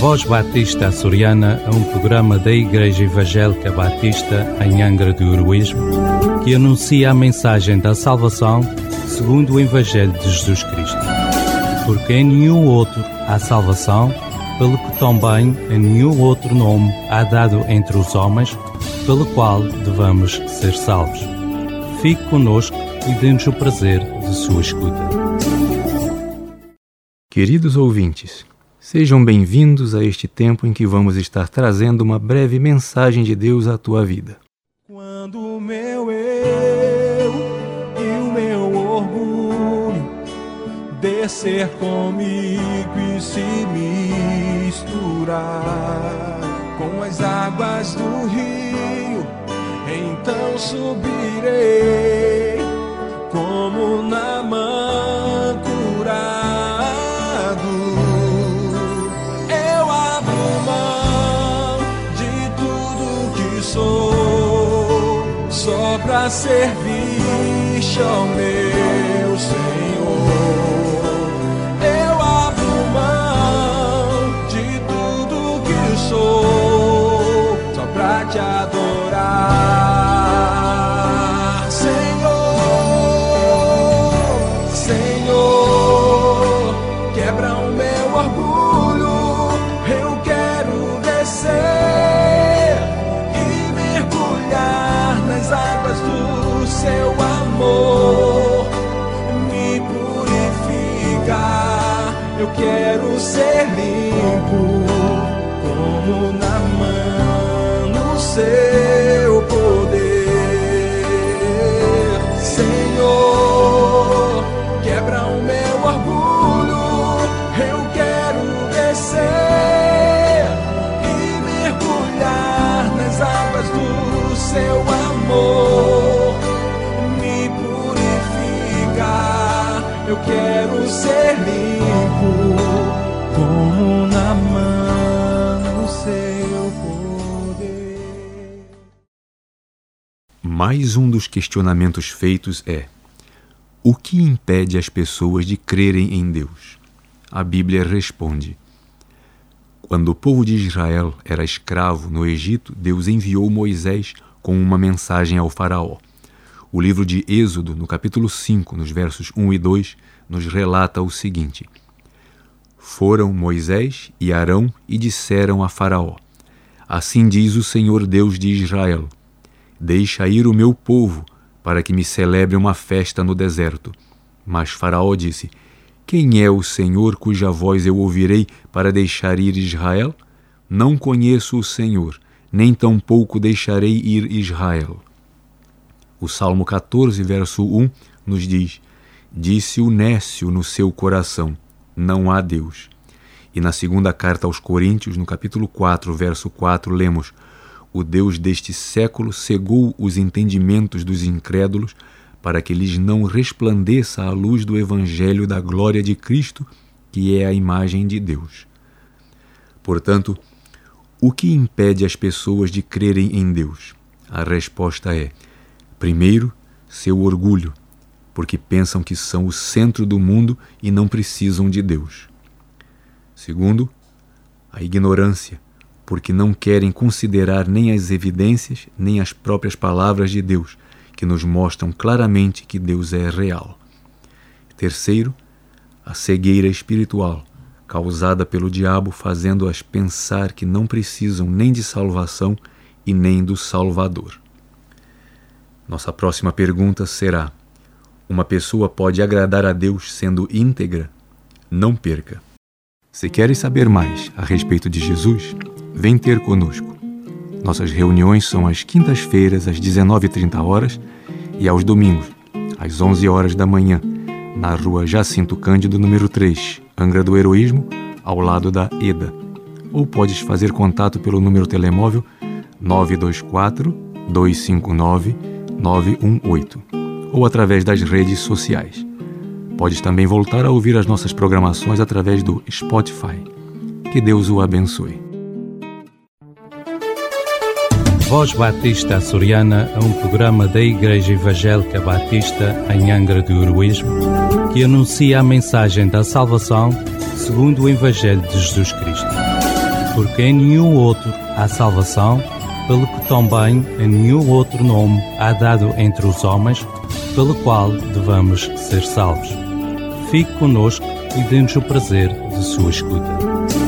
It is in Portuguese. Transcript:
Voz Batista Açoriana é um programa da Igreja Evangélica Batista em Angra do Heroísmo que anuncia a mensagem da salvação segundo o Evangelho de Jesus Cristo. Porque em nenhum outro há salvação, pelo que também em nenhum outro nome há dado entre os homens, pelo qual devamos ser salvos. Fique conosco e dê-nos o prazer de sua escuta. Queridos ouvintes, Sejam bem-vindos a este tempo em que vamos estar trazendo uma breve mensagem de Deus à tua vida. Quando o meu eu e o meu orgulho descer comigo e se misturar com as águas do rio, então subirei como na para servir ao meu Senhor. Eu abro mão de tudo que sou só para te adorar. Ser limpo como na mão no seu poder, Senhor. Quebra o meu orgulho, eu quero descer e mergulhar nas águas do seu amor. Me purificar, eu quero ser limpo Mais um dos questionamentos feitos é: o que impede as pessoas de crerem em Deus? A Bíblia responde: Quando o povo de Israel era escravo no Egito, Deus enviou Moisés com uma mensagem ao Faraó. O livro de Êxodo, no capítulo 5, nos versos 1 e 2, nos relata o seguinte: foram Moisés e Arão e disseram a Faraó: Assim diz o Senhor Deus de Israel: Deixa ir o meu povo, para que me celebre uma festa no deserto. Mas Faraó disse: Quem é o Senhor cuja voz eu ouvirei para deixar ir Israel? Não conheço o Senhor, nem tampouco deixarei ir Israel. O Salmo 14, verso 1 nos diz: Disse o nécio no seu coração: não há Deus. E na segunda carta aos Coríntios, no capítulo 4, verso 4, lemos: O Deus deste século cegou os entendimentos dos incrédulos, para que lhes não resplandeça a luz do evangelho da glória de Cristo, que é a imagem de Deus. Portanto, o que impede as pessoas de crerem em Deus? A resposta é: primeiro, seu orgulho porque pensam que são o centro do mundo e não precisam de Deus. Segundo, a ignorância, porque não querem considerar nem as evidências nem as próprias palavras de Deus, que nos mostram claramente que Deus é real. Terceiro, a cegueira espiritual, causada pelo diabo, fazendo-as pensar que não precisam nem de salvação e nem do Salvador. Nossa próxima pergunta será: uma pessoa pode agradar a Deus sendo íntegra? Não perca. Se queres saber mais a respeito de Jesus, vem ter conosco. Nossas reuniões são às quintas-feiras às 19h30 horas e aos domingos às 11 horas da manhã, na rua Jacinto Cândido, número 3, Angra do Heroísmo, ao lado da EDA. Ou podes fazer contato pelo número telemóvel 924 259 918 ou através das redes sociais. Podes também voltar a ouvir as nossas programações através do Spotify. Que Deus o abençoe. Voz Batista Açoriana é um programa da Igreja Evangélica Batista em Angra do Heroísmo que anuncia a mensagem da salvação segundo o Evangelho de Jesus Cristo. Porque em nenhum outro há salvação, pelo que também em nenhum outro nome há dado entre os homens, pelo qual devamos ser salvos. Fique conosco e dê-nos o prazer de sua escuta.